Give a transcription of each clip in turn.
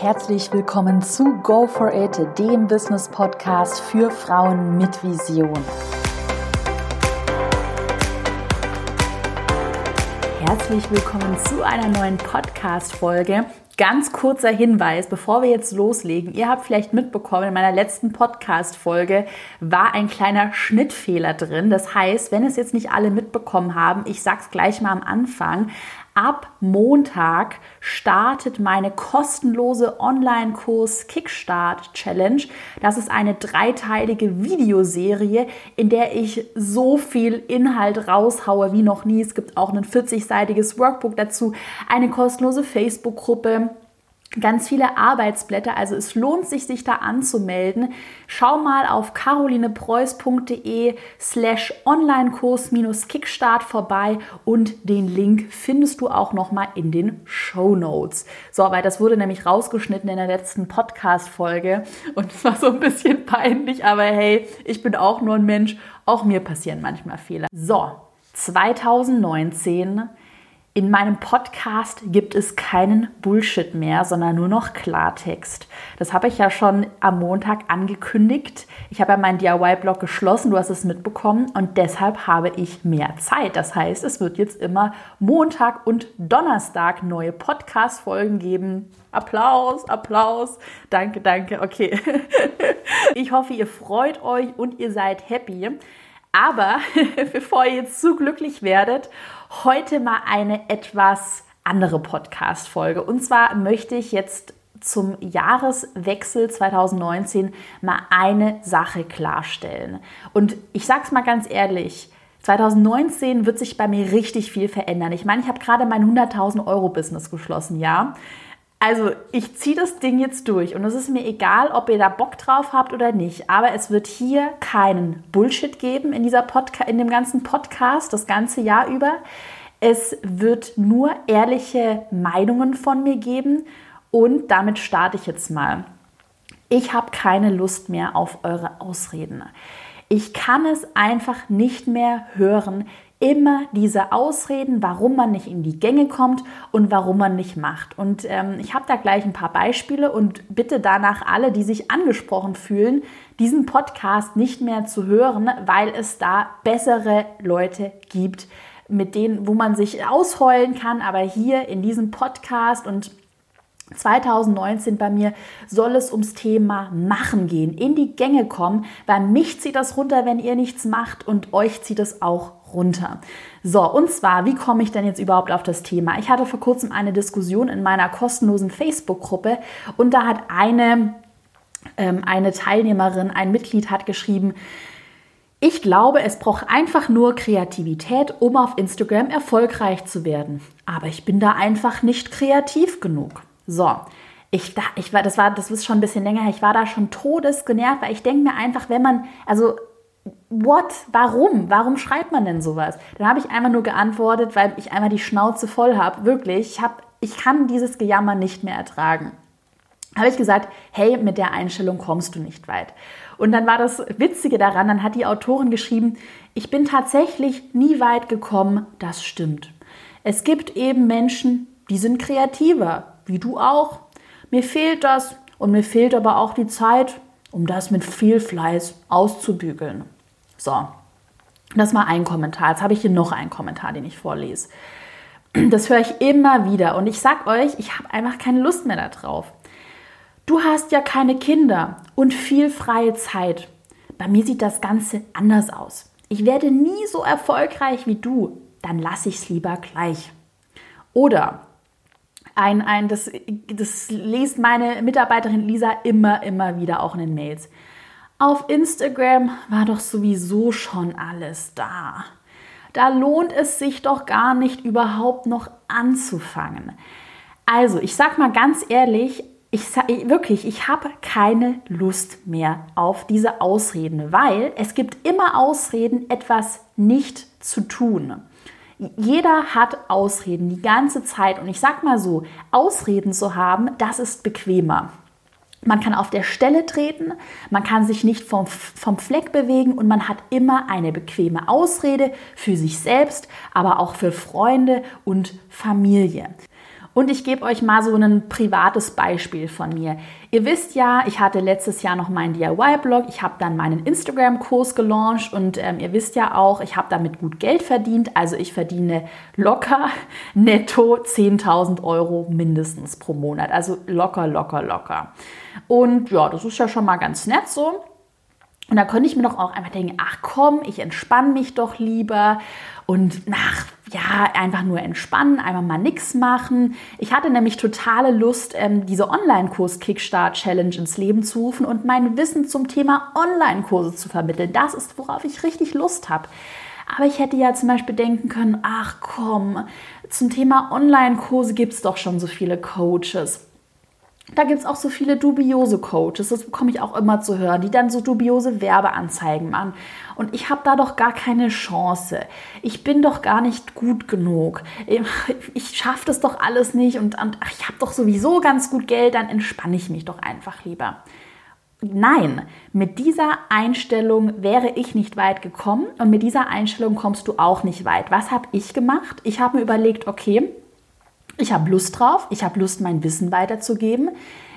Herzlich willkommen zu Go for It, dem Business Podcast für Frauen mit Vision. Herzlich willkommen zu einer neuen Podcast-Folge. Ganz kurzer Hinweis, bevor wir jetzt loslegen. Ihr habt vielleicht mitbekommen, in meiner letzten Podcast-Folge war ein kleiner Schnittfehler drin. Das heißt, wenn es jetzt nicht alle mitbekommen haben, ich sag's gleich mal am Anfang. Ab Montag startet meine kostenlose Online-Kurs Kickstart Challenge. Das ist eine dreiteilige Videoserie, in der ich so viel Inhalt raushaue wie noch nie. Es gibt auch ein 40-seitiges Workbook dazu, eine kostenlose Facebook-Gruppe ganz viele Arbeitsblätter. Also es lohnt sich, sich da anzumelden. Schau mal auf carolinepreuß.de slash Onlinekurs-Kickstart vorbei und den Link findest du auch nochmal in den Show Notes. So, weil das wurde nämlich rausgeschnitten in der letzten Podcast-Folge und es war so ein bisschen peinlich, aber hey, ich bin auch nur ein Mensch. Auch mir passieren manchmal Fehler. So, 2019 in meinem Podcast gibt es keinen Bullshit mehr, sondern nur noch Klartext. Das habe ich ja schon am Montag angekündigt. Ich habe ja meinen DIY-Blog geschlossen, du hast es mitbekommen und deshalb habe ich mehr Zeit. Das heißt, es wird jetzt immer Montag und Donnerstag neue Podcast-Folgen geben. Applaus, Applaus. Danke, danke. Okay. Ich hoffe, ihr freut euch und ihr seid happy. Aber bevor ihr jetzt zu glücklich werdet, heute mal eine etwas andere Podcast-Folge. Und zwar möchte ich jetzt zum Jahreswechsel 2019 mal eine Sache klarstellen. Und ich sage es mal ganz ehrlich, 2019 wird sich bei mir richtig viel verändern. Ich meine, ich habe gerade mein 100.000 Euro Business geschlossen, ja. Also ich ziehe das Ding jetzt durch und es ist mir egal, ob ihr da Bock drauf habt oder nicht, aber es wird hier keinen Bullshit geben in, dieser Podca in dem ganzen Podcast das ganze Jahr über. Es wird nur ehrliche Meinungen von mir geben und damit starte ich jetzt mal. Ich habe keine Lust mehr auf eure Ausreden. Ich kann es einfach nicht mehr hören, immer diese Ausreden, warum man nicht in die Gänge kommt und warum man nicht macht. Und ähm, ich habe da gleich ein paar Beispiele und bitte danach alle, die sich angesprochen fühlen, diesen Podcast nicht mehr zu hören, weil es da bessere Leute gibt, mit denen, wo man sich ausheulen kann. Aber hier in diesem Podcast und 2019 bei mir soll es ums Thema Machen gehen, in die Gänge kommen, weil mich zieht das runter, wenn ihr nichts macht und euch zieht es auch runter. So, und zwar, wie komme ich denn jetzt überhaupt auf das Thema? Ich hatte vor kurzem eine Diskussion in meiner kostenlosen Facebook-Gruppe und da hat eine, ähm, eine Teilnehmerin, ein Mitglied hat geschrieben, ich glaube, es braucht einfach nur Kreativität, um auf Instagram erfolgreich zu werden. Aber ich bin da einfach nicht kreativ genug. So, ich, ich war, das war, das ist schon ein bisschen länger her, ich war da schon todesgenervt, weil ich denke mir einfach, wenn man, also what? Warum? Warum schreibt man denn sowas? Dann habe ich einmal nur geantwortet, weil ich einmal die Schnauze voll habe. Wirklich, ich, hab, ich kann dieses Gejammer nicht mehr ertragen. Habe ich gesagt, hey, mit der Einstellung kommst du nicht weit. Und dann war das Witzige daran, dann hat die Autorin geschrieben, ich bin tatsächlich nie weit gekommen, das stimmt. Es gibt eben Menschen, die sind kreativer, wie du auch. Mir fehlt das und mir fehlt aber auch die Zeit, um das mit viel Fleiß auszubügeln. So, das war ein Kommentar. Jetzt habe ich hier noch einen Kommentar, den ich vorlese. Das höre ich immer wieder und ich sag euch, ich habe einfach keine Lust mehr darauf. Du hast ja keine Kinder und viel freie Zeit. Bei mir sieht das Ganze anders aus. Ich werde nie so erfolgreich wie du. Dann lasse ich es lieber gleich. Oder ein, ein, das, das liest meine Mitarbeiterin Lisa immer, immer wieder auch in den Mails. Auf Instagram war doch sowieso schon alles da. Da lohnt es sich doch gar nicht überhaupt noch anzufangen. Also, ich sag mal ganz ehrlich, ich wirklich, ich habe keine Lust mehr auf diese Ausreden, weil es gibt immer Ausreden, etwas nicht zu tun. Jeder hat Ausreden die ganze Zeit. Und ich sag mal so, Ausreden zu haben, das ist bequemer. Man kann auf der Stelle treten, man kann sich nicht vom, vom Fleck bewegen und man hat immer eine bequeme Ausrede für sich selbst, aber auch für Freunde und Familie. Und ich gebe euch mal so ein privates Beispiel von mir. Ihr wisst ja, ich hatte letztes Jahr noch meinen DIY-Blog, ich habe dann meinen Instagram-Kurs gelauncht und ähm, ihr wisst ja auch, ich habe damit gut Geld verdient. Also ich verdiene locker netto 10.000 Euro mindestens pro Monat. Also locker, locker, locker. Und ja, das ist ja schon mal ganz nett so. Und da könnte ich mir doch auch einfach denken, ach komm, ich entspanne mich doch lieber und nach, ja, einfach nur entspannen, einfach mal nichts machen. Ich hatte nämlich totale Lust, ähm, diese Online-Kurs Kickstart Challenge ins Leben zu rufen und mein Wissen zum Thema Online-Kurse zu vermitteln. Das ist, worauf ich richtig Lust habe. Aber ich hätte ja zum Beispiel denken können, ach komm, zum Thema Online-Kurse gibt es doch schon so viele Coaches da gibt es auch so viele dubiose Coaches, das bekomme ich auch immer zu hören, die dann so dubiose Werbeanzeigen machen. Und ich habe da doch gar keine Chance. Ich bin doch gar nicht gut genug. Ich schaffe das doch alles nicht und, und ach, ich habe doch sowieso ganz gut Geld, dann entspanne ich mich doch einfach lieber. Nein, mit dieser Einstellung wäre ich nicht weit gekommen und mit dieser Einstellung kommst du auch nicht weit. Was habe ich gemacht? Ich habe mir überlegt, okay, ich habe Lust drauf, ich habe Lust, mein Wissen weiterzugeben.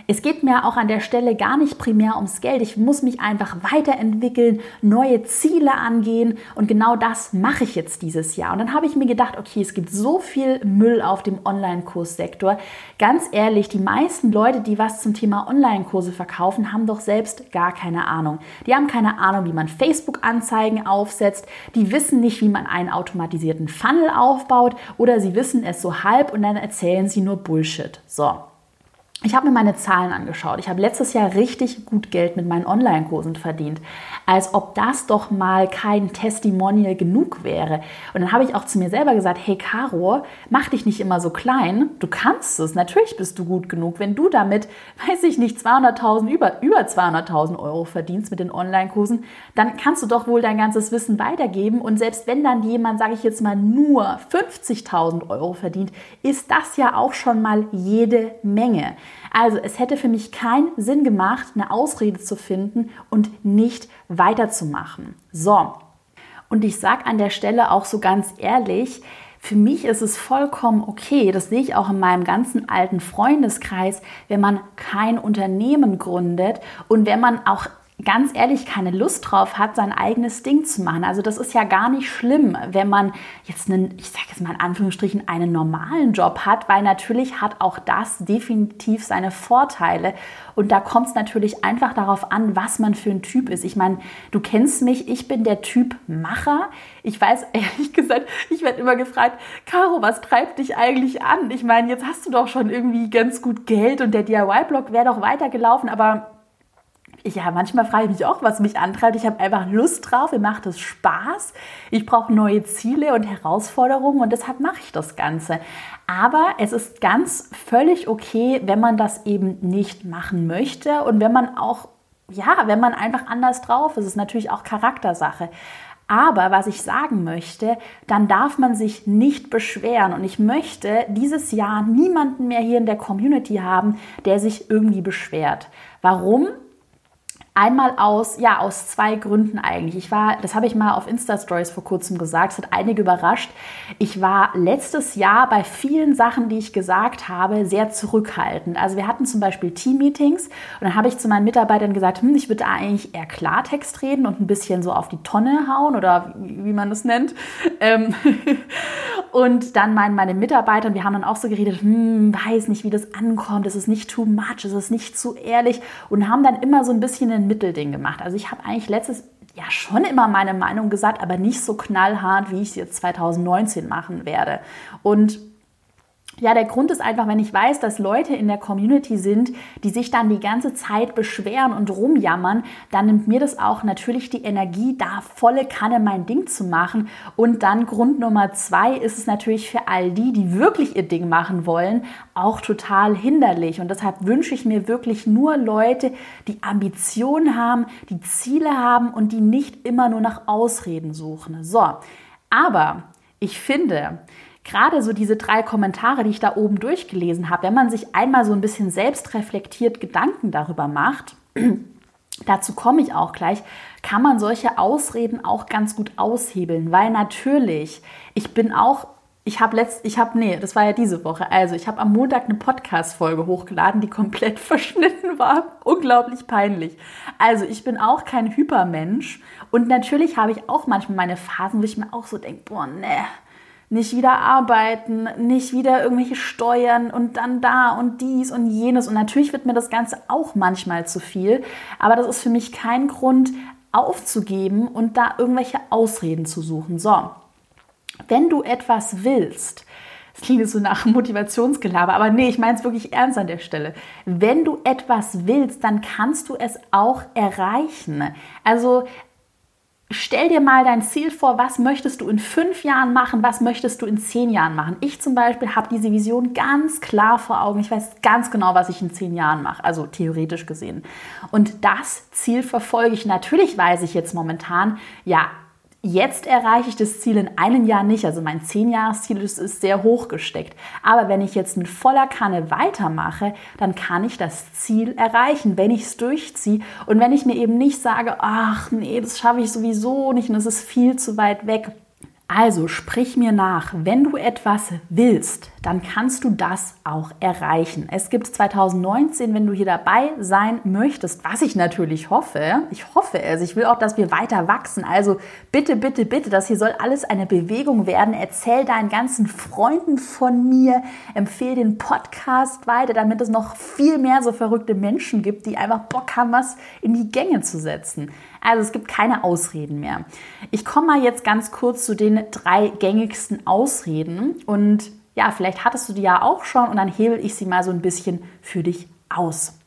Es geht mir auch an der Stelle gar nicht primär ums Geld. Ich muss mich einfach weiterentwickeln, neue Ziele angehen und genau das mache ich jetzt dieses Jahr. Und dann habe ich mir gedacht, okay, es gibt so viel Müll auf dem Online-Kurssektor. Ganz ehrlich, die meisten Leute, die was zum Thema Online-Kurse verkaufen, haben doch selbst gar keine Ahnung. Die haben keine Ahnung, wie man Facebook-Anzeigen aufsetzt. Die wissen nicht, wie man einen automatisierten Funnel aufbaut oder sie wissen es so halb und dann erzählen sie nur Bullshit. So. Ich habe mir meine Zahlen angeschaut. Ich habe letztes Jahr richtig gut Geld mit meinen Online-Kursen verdient. Als ob das doch mal kein Testimonial genug wäre. Und dann habe ich auch zu mir selber gesagt, hey Caro, mach dich nicht immer so klein. Du kannst es. Natürlich bist du gut genug. Wenn du damit, weiß ich nicht, 200.000, über, über 200.000 Euro verdienst mit den Online-Kursen, dann kannst du doch wohl dein ganzes Wissen weitergeben. Und selbst wenn dann jemand, sage ich jetzt mal, nur 50.000 Euro verdient, ist das ja auch schon mal jede Menge. Also es hätte für mich keinen Sinn gemacht, eine Ausrede zu finden und nicht weiterzumachen. So, und ich sage an der Stelle auch so ganz ehrlich, für mich ist es vollkommen okay, das sehe ich auch in meinem ganzen alten Freundeskreis, wenn man kein Unternehmen gründet und wenn man auch ganz ehrlich keine Lust drauf hat, sein eigenes Ding zu machen. Also das ist ja gar nicht schlimm, wenn man jetzt einen, ich sage jetzt mal in Anführungsstrichen, einen normalen Job hat, weil natürlich hat auch das definitiv seine Vorteile. Und da kommt es natürlich einfach darauf an, was man für ein Typ ist. Ich meine, du kennst mich, ich bin der Typ Macher. Ich weiß ehrlich gesagt, ich werde immer gefragt, Caro, was treibt dich eigentlich an? Ich meine, jetzt hast du doch schon irgendwie ganz gut Geld und der DIY-Blog wäre doch weitergelaufen, aber ja, manchmal frage ich mich auch, was mich antreibt. Ich habe einfach Lust drauf, mir macht es Spaß. Ich brauche neue Ziele und Herausforderungen und deshalb mache ich das Ganze. Aber es ist ganz völlig okay, wenn man das eben nicht machen möchte und wenn man auch, ja, wenn man einfach anders drauf ist. Es ist natürlich auch Charaktersache. Aber was ich sagen möchte, dann darf man sich nicht beschweren. Und ich möchte dieses Jahr niemanden mehr hier in der Community haben, der sich irgendwie beschwert. Warum? Einmal aus, ja, aus zwei Gründen eigentlich. Ich war, das habe ich mal auf Insta-Stories vor kurzem gesagt, es hat einige überrascht. Ich war letztes Jahr bei vielen Sachen, die ich gesagt habe, sehr zurückhaltend. Also wir hatten zum Beispiel Team-Meetings und dann habe ich zu meinen Mitarbeitern gesagt, hm, ich würde eigentlich eher Klartext reden und ein bisschen so auf die Tonne hauen oder wie man das nennt. Ähm und dann meinen meine Mitarbeiter, und wir haben dann auch so geredet, hm, weiß nicht, wie das ankommt, es ist nicht too much, es ist nicht zu ehrlich und haben dann immer so ein bisschen einen ein Mittelding gemacht. Also ich habe eigentlich letztes ja schon immer meine Meinung gesagt, aber nicht so knallhart, wie ich es jetzt 2019 machen werde. Und ja, der Grund ist einfach, wenn ich weiß, dass Leute in der Community sind, die sich dann die ganze Zeit beschweren und rumjammern, dann nimmt mir das auch natürlich die Energie, da volle Kanne mein Ding zu machen. Und dann Grund Nummer zwei ist es natürlich für all die, die wirklich ihr Ding machen wollen, auch total hinderlich. Und deshalb wünsche ich mir wirklich nur Leute, die Ambitionen haben, die Ziele haben und die nicht immer nur nach Ausreden suchen. So, aber ich finde, gerade so diese drei Kommentare, die ich da oben durchgelesen habe, wenn man sich einmal so ein bisschen selbst reflektiert Gedanken darüber macht, dazu komme ich auch gleich, kann man solche Ausreden auch ganz gut aushebeln, weil natürlich, ich bin auch ich habe letzt, ich habe, nee, das war ja diese Woche. Also, ich habe am Montag eine Podcast-Folge hochgeladen, die komplett verschnitten war. Unglaublich peinlich. Also, ich bin auch kein Hypermensch. Und natürlich habe ich auch manchmal meine Phasen, wo ich mir auch so denke, boah, ne, nicht wieder arbeiten, nicht wieder irgendwelche Steuern und dann da und dies und jenes. Und natürlich wird mir das Ganze auch manchmal zu viel. Aber das ist für mich kein Grund, aufzugeben und da irgendwelche Ausreden zu suchen. So, wenn du etwas willst, das klingt so nach Motivationsgelaber, aber nee, ich meine es wirklich ernst an der Stelle. Wenn du etwas willst, dann kannst du es auch erreichen. Also stell dir mal dein Ziel vor, was möchtest du in fünf Jahren machen, was möchtest du in zehn Jahren machen. Ich zum Beispiel habe diese Vision ganz klar vor Augen. Ich weiß ganz genau, was ich in zehn Jahren mache, also theoretisch gesehen. Und das Ziel verfolge ich. Natürlich weiß ich jetzt momentan, ja, Jetzt erreiche ich das Ziel in einem Jahr nicht. Also mein 10-Jahres-Ziel ist, ist sehr hoch gesteckt. Aber wenn ich jetzt mit voller Kanne weitermache, dann kann ich das Ziel erreichen, wenn ich es durchziehe. Und wenn ich mir eben nicht sage, ach nee, das schaffe ich sowieso nicht und es ist viel zu weit weg, also sprich mir nach, wenn du etwas willst, dann kannst du das auch erreichen. Es gibt 2019, wenn du hier dabei sein möchtest, was ich natürlich hoffe. Ich hoffe es. Ich will auch, dass wir weiter wachsen. Also bitte, bitte, bitte, das hier soll alles eine Bewegung werden. Erzähl deinen ganzen Freunden von mir, empfehle den Podcast weiter, damit es noch viel mehr so verrückte Menschen gibt, die einfach Bock haben, was in die Gänge zu setzen. Also es gibt keine Ausreden mehr. Ich komme mal jetzt ganz kurz zu den drei gängigsten Ausreden und ja, vielleicht hattest du die ja auch schon und dann hebel ich sie mal so ein bisschen für dich aus.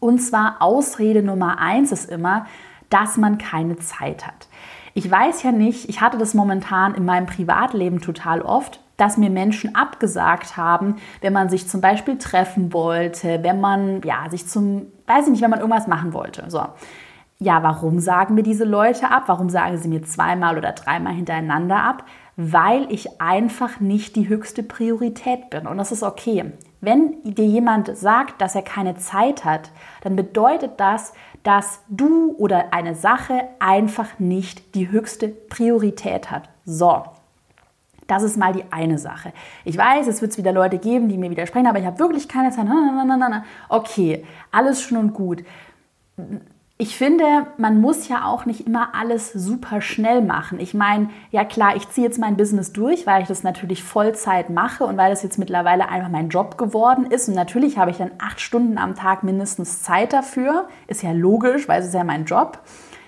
Und zwar Ausrede Nummer eins ist immer, dass man keine Zeit hat. Ich weiß ja nicht, ich hatte das momentan in meinem Privatleben total oft, dass mir Menschen abgesagt haben, wenn man sich zum Beispiel treffen wollte, wenn man ja sich zum, weiß ich nicht, wenn man irgendwas machen wollte. So, ja, warum sagen mir diese Leute ab? Warum sagen sie mir zweimal oder dreimal hintereinander ab? Weil ich einfach nicht die höchste Priorität bin. Und das ist okay. Wenn dir jemand sagt, dass er keine Zeit hat, dann bedeutet das, dass du oder eine Sache einfach nicht die höchste Priorität hat. So, das ist mal die eine Sache. Ich weiß, es wird wieder Leute geben, die mir widersprechen, aber ich habe wirklich keine Zeit. Okay, alles schon und gut ich finde, man muss ja auch nicht immer alles super schnell machen. Ich meine, ja klar, ich ziehe jetzt mein Business durch, weil ich das natürlich Vollzeit mache und weil das jetzt mittlerweile einfach mein Job geworden ist. Und natürlich habe ich dann acht Stunden am Tag mindestens Zeit dafür. Ist ja logisch, weil es ist ja mein Job.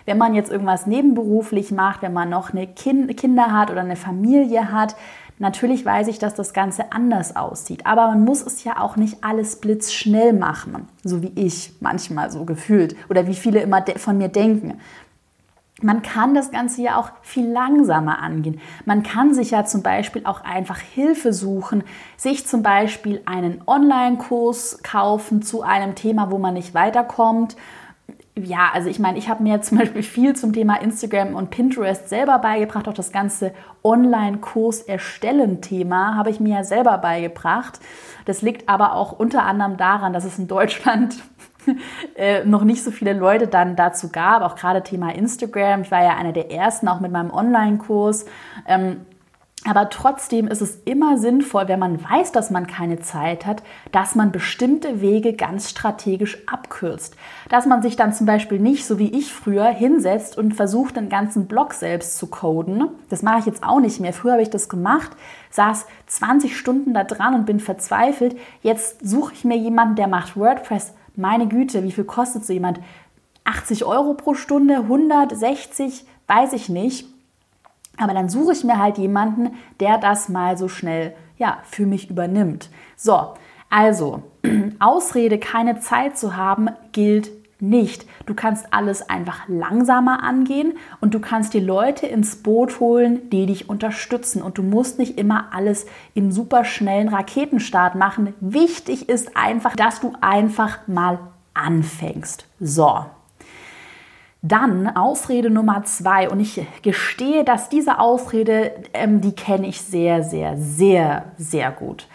Wenn man jetzt irgendwas nebenberuflich macht, wenn man noch eine kind Kinder hat oder eine Familie hat, Natürlich weiß ich, dass das Ganze anders aussieht, aber man muss es ja auch nicht alles blitzschnell machen, so wie ich manchmal so gefühlt oder wie viele immer von mir denken. Man kann das Ganze ja auch viel langsamer angehen. Man kann sich ja zum Beispiel auch einfach Hilfe suchen, sich zum Beispiel einen Online-Kurs kaufen zu einem Thema, wo man nicht weiterkommt ja, also ich meine, ich habe mir zum Beispiel viel zum Thema Instagram und Pinterest selber beigebracht. Auch das ganze Online-Kurs erstellen Thema habe ich mir ja selber beigebracht. Das liegt aber auch unter anderem daran, dass es in Deutschland äh, noch nicht so viele Leute dann dazu gab. Auch gerade Thema Instagram. Ich war ja einer der ersten, auch mit meinem Online-Kurs. Ähm, aber trotzdem ist es immer sinnvoll, wenn man weiß, dass man keine Zeit hat, dass man bestimmte Wege ganz strategisch abkürzt. Dass man sich dann zum Beispiel nicht, so wie ich früher, hinsetzt und versucht, den ganzen Blog selbst zu coden. Das mache ich jetzt auch nicht mehr. Früher habe ich das gemacht, saß 20 Stunden da dran und bin verzweifelt. Jetzt suche ich mir jemanden, der macht WordPress. Meine Güte, wie viel kostet so jemand? 80 Euro pro Stunde, 160, weiß ich nicht aber dann suche ich mir halt jemanden, der das mal so schnell ja, für mich übernimmt. So, also, Ausrede, keine Zeit zu haben, gilt nicht. Du kannst alles einfach langsamer angehen und du kannst die Leute ins Boot holen, die dich unterstützen. Und du musst nicht immer alles im superschnellen Raketenstart machen. Wichtig ist einfach, dass du einfach mal anfängst. So, dann Ausrede Nummer zwei. Und ich gestehe, dass diese Ausrede, ähm, die kenne ich sehr, sehr, sehr, sehr gut.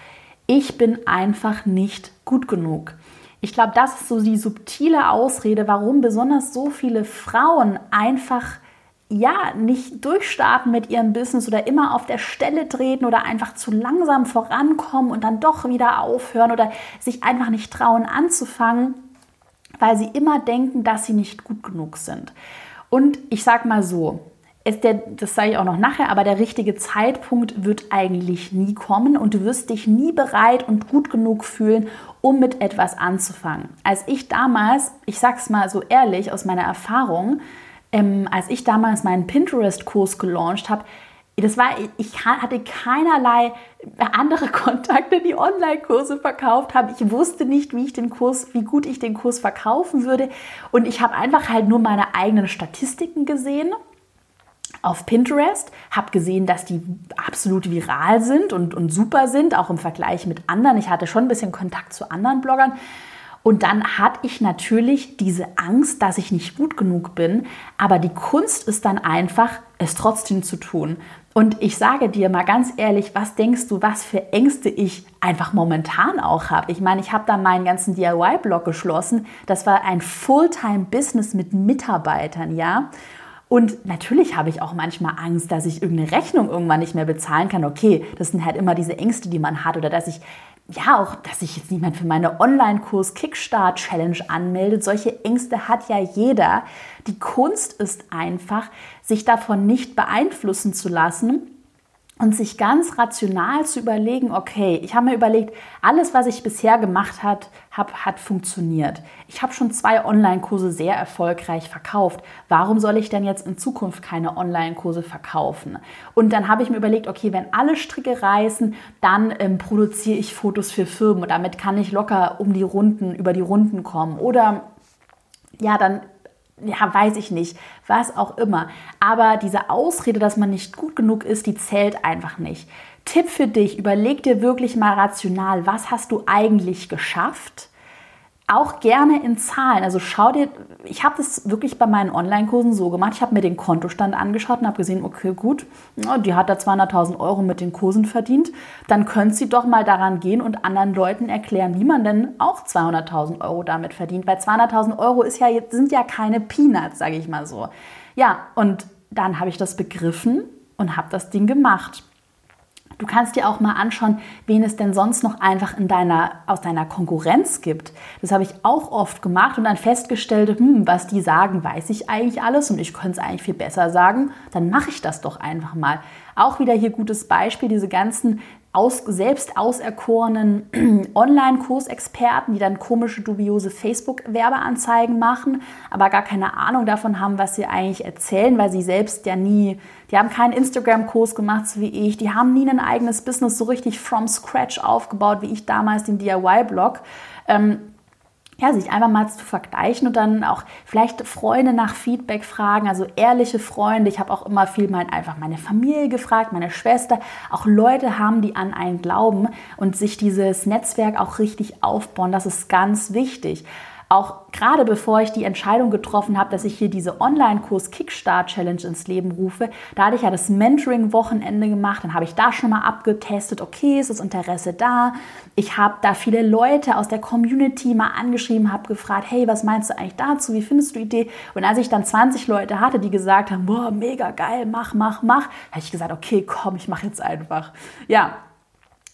Ich bin einfach nicht gut genug. Ich glaube, das ist so die subtile Ausrede, warum besonders so viele Frauen einfach ja, nicht durchstarten mit ihrem Business oder immer auf der Stelle treten oder einfach zu langsam vorankommen und dann doch wieder aufhören oder sich einfach nicht trauen anzufangen, weil sie immer denken, dass sie nicht gut genug sind. Und ich sag mal so, ist der, das sage ich auch noch nachher, aber der richtige Zeitpunkt wird eigentlich nie kommen und du wirst dich nie bereit und gut genug fühlen, um mit etwas anzufangen. Als ich damals, ich sag's mal so ehrlich aus meiner Erfahrung, ähm, als ich damals meinen Pinterest-Kurs gelauncht habe, das war, ich hatte keinerlei andere Kontakte, die Online-Kurse verkauft haben. Ich wusste nicht, wie ich den Kurs, wie gut ich den Kurs verkaufen würde. Und ich habe einfach halt nur meine eigenen Statistiken gesehen auf Pinterest, habe gesehen, dass die absolut viral sind und, und super sind, auch im Vergleich mit anderen. Ich hatte schon ein bisschen Kontakt zu anderen Bloggern und dann hatte ich natürlich diese Angst, dass ich nicht gut genug bin. Aber die Kunst ist dann einfach, es trotzdem zu tun. Und ich sage dir mal ganz ehrlich, was denkst du, was für Ängste ich einfach momentan auch habe? Ich meine, ich habe da meinen ganzen DIY-Blog geschlossen. Das war ein Fulltime-Business mit Mitarbeitern, ja. Und natürlich habe ich auch manchmal Angst, dass ich irgendeine Rechnung irgendwann nicht mehr bezahlen kann. Okay, das sind halt immer diese Ängste, die man hat. Oder dass ich ja, auch, dass sich jetzt niemand für meine Online-Kurs Kickstart Challenge anmeldet. Solche Ängste hat ja jeder. Die Kunst ist einfach, sich davon nicht beeinflussen zu lassen und sich ganz rational zu überlegen, okay, ich habe mir überlegt, alles, was ich bisher gemacht habe, hat funktioniert. Ich habe schon zwei Online-Kurse sehr erfolgreich verkauft. Warum soll ich denn jetzt in Zukunft keine Online-Kurse verkaufen? Und dann habe ich mir überlegt, okay, wenn alle Stricke reißen, dann ähm, produziere ich Fotos für Firmen und damit kann ich locker um die Runden, über die Runden kommen. Oder ja, dann ja, weiß ich nicht, was auch immer. Aber diese Ausrede, dass man nicht gut genug ist, die zählt einfach nicht. Tipp für dich, überleg dir wirklich mal rational, was hast du eigentlich geschafft? Auch gerne in Zahlen. Also schau dir, ich habe das wirklich bei meinen Online-Kursen so gemacht. Ich habe mir den Kontostand angeschaut und habe gesehen, okay, gut, die hat da 200.000 Euro mit den Kursen verdient. Dann könnte sie doch mal daran gehen und anderen Leuten erklären, wie man denn auch 200.000 Euro damit verdient. Weil 200.000 Euro ist ja, sind ja keine Peanuts, sage ich mal so. Ja, und dann habe ich das begriffen und habe das Ding gemacht. Du kannst dir auch mal anschauen, wen es denn sonst noch einfach in deiner, aus deiner Konkurrenz gibt. Das habe ich auch oft gemacht und dann festgestellt, hm, was die sagen, weiß ich eigentlich alles und ich könnte es eigentlich viel besser sagen. Dann mache ich das doch einfach mal. Auch wieder hier gutes Beispiel, diese ganzen aus, selbst auserkorenen Online-Kursexperten, die dann komische, dubiose Facebook-Werbeanzeigen machen, aber gar keine Ahnung davon haben, was sie eigentlich erzählen, weil sie selbst ja nie, die haben keinen Instagram-Kurs gemacht, so wie ich, die haben nie ein eigenes Business so richtig from scratch aufgebaut, wie ich damals den DIY-Blog. Ähm, ja, sich einfach mal zu vergleichen und dann auch vielleicht Freunde nach Feedback fragen, also ehrliche Freunde. Ich habe auch immer viel mal einfach meine Familie gefragt, meine Schwester, auch Leute haben, die an einen glauben und sich dieses Netzwerk auch richtig aufbauen. Das ist ganz wichtig auch gerade bevor ich die Entscheidung getroffen habe, dass ich hier diese Online-Kurs Kickstart Challenge ins Leben rufe, da hatte ich ja das Mentoring-Wochenende gemacht. Dann habe ich da schon mal abgetestet, okay, ist das Interesse da? Ich habe da viele Leute aus der Community mal angeschrieben, habe gefragt, hey, was meinst du eigentlich dazu? Wie findest du die Idee? Und als ich dann 20 Leute hatte, die gesagt haben, boah, mega geil, mach, mach, mach, habe ich gesagt, okay, komm, ich mache jetzt einfach. Ja,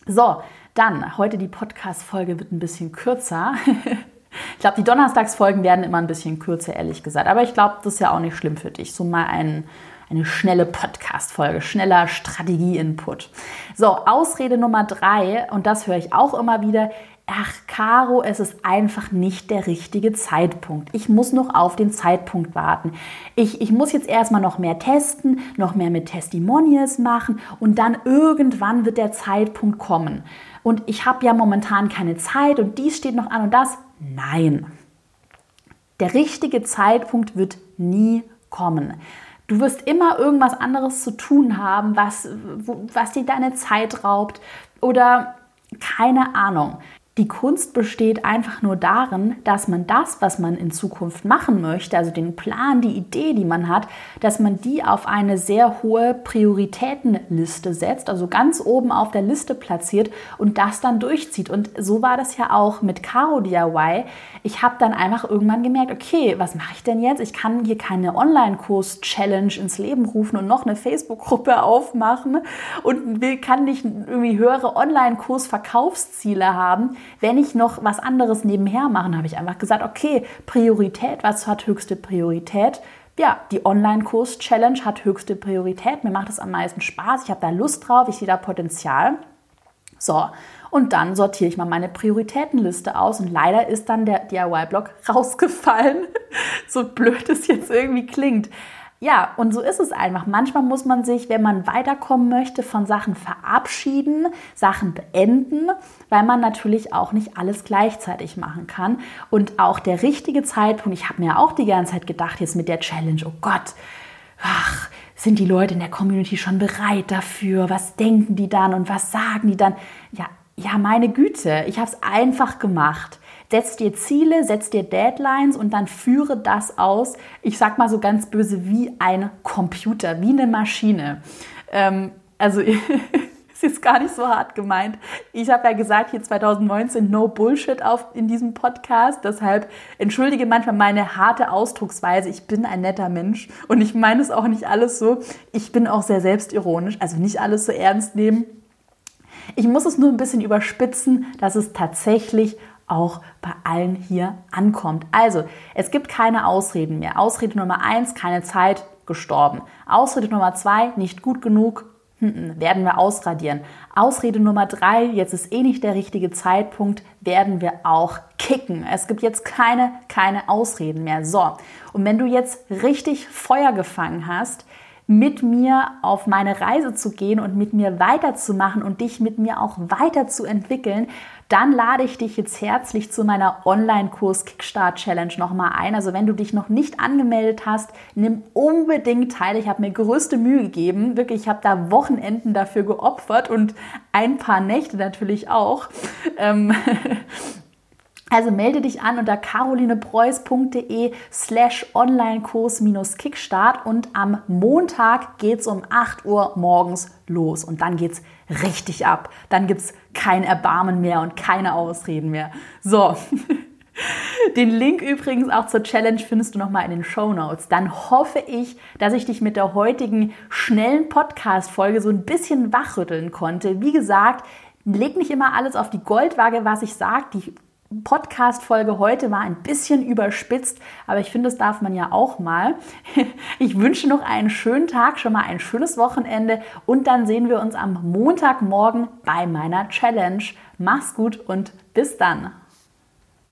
so, dann, heute die Podcast-Folge wird ein bisschen kürzer. Ich glaube, die Donnerstagsfolgen werden immer ein bisschen kürzer, ehrlich gesagt. Aber ich glaube, das ist ja auch nicht schlimm für dich. So mal ein, eine schnelle Podcast-Folge, schneller Strategie-Input. So, Ausrede Nummer drei, und das höre ich auch immer wieder. Ach, Caro, es ist einfach nicht der richtige Zeitpunkt. Ich muss noch auf den Zeitpunkt warten. Ich, ich muss jetzt erstmal noch mehr testen, noch mehr mit Testimonials machen und dann irgendwann wird der Zeitpunkt kommen. Und ich habe ja momentan keine Zeit und dies steht noch an und das. Nein. Der richtige Zeitpunkt wird nie kommen. Du wirst immer irgendwas anderes zu tun haben, was, was dir deine Zeit raubt oder keine Ahnung. Die Kunst besteht einfach nur darin, dass man das, was man in Zukunft machen möchte, also den Plan, die Idee, die man hat, dass man die auf eine sehr hohe Prioritätenliste setzt, also ganz oben auf der Liste platziert und das dann durchzieht. Und so war das ja auch mit Caro DIY. Ich habe dann einfach irgendwann gemerkt, okay, was mache ich denn jetzt? Ich kann hier keine Online-Kurs-Challenge ins Leben rufen und noch eine Facebook-Gruppe aufmachen und kann nicht irgendwie höhere Online-Kurs-Verkaufsziele haben wenn ich noch was anderes nebenher mache, habe ich einfach gesagt, okay, Priorität, was hat höchste Priorität? Ja, die Online-Kurs-Challenge hat höchste Priorität. Mir macht es am meisten Spaß. Ich habe da Lust drauf. Ich sehe da Potenzial. So, und dann sortiere ich mal meine Prioritätenliste aus. Und leider ist dann der DIY-Blog rausgefallen. so blöd es jetzt irgendwie klingt. Ja, und so ist es einfach. Manchmal muss man sich, wenn man weiterkommen möchte, von Sachen verabschieden, Sachen beenden, weil man natürlich auch nicht alles gleichzeitig machen kann. Und auch der richtige Zeitpunkt, ich habe mir auch die ganze Zeit gedacht, jetzt mit der Challenge, oh Gott, ach, sind die Leute in der Community schon bereit dafür? Was denken die dann und was sagen die dann? Ja, ja, meine Güte, ich habe es einfach gemacht. Setz dir Ziele, setz dir Deadlines und dann führe das aus. Ich sag mal so ganz böse wie ein Computer, wie eine Maschine. Ähm, also ist gar nicht so hart gemeint. Ich habe ja gesagt, hier 2019 no Bullshit auf in diesem Podcast. Deshalb entschuldige manchmal meine harte Ausdrucksweise. Ich bin ein netter Mensch und ich meine es auch nicht alles so. Ich bin auch sehr selbstironisch, also nicht alles so ernst nehmen. Ich muss es nur ein bisschen überspitzen, dass es tatsächlich auch bei allen hier ankommt. Also, es gibt keine Ausreden mehr. Ausrede Nummer eins, keine Zeit, gestorben. Ausrede Nummer zwei, nicht gut genug, hm, werden wir ausradieren. Ausrede Nummer drei, jetzt ist eh nicht der richtige Zeitpunkt, werden wir auch kicken. Es gibt jetzt keine, keine Ausreden mehr. So, und wenn du jetzt richtig Feuer gefangen hast, mit mir auf meine Reise zu gehen und mit mir weiterzumachen und dich mit mir auch weiterzuentwickeln, dann lade ich dich jetzt herzlich zu meiner Online-Kurs Kickstart Challenge nochmal ein. Also wenn du dich noch nicht angemeldet hast, nimm unbedingt teil. Ich habe mir größte Mühe gegeben. Wirklich, ich habe da Wochenenden dafür geopfert und ein paar Nächte natürlich auch. Ähm Also melde dich an unter carolinepreuß.de slash Online-Kurs-Kickstart und am Montag geht es um 8 Uhr morgens los und dann geht es richtig ab. Dann gibt es kein Erbarmen mehr und keine Ausreden mehr. So. Den Link übrigens auch zur Challenge findest du nochmal in den Show Notes. Dann hoffe ich, dass ich dich mit der heutigen schnellen Podcast-Folge so ein bisschen wachrütteln konnte. Wie gesagt, leg nicht immer alles auf die Goldwaage, was ich sage. Die Podcast-Folge heute war ein bisschen überspitzt, aber ich finde, das darf man ja auch mal. Ich wünsche noch einen schönen Tag, schon mal ein schönes Wochenende und dann sehen wir uns am Montagmorgen bei meiner Challenge. Mach's gut und bis dann.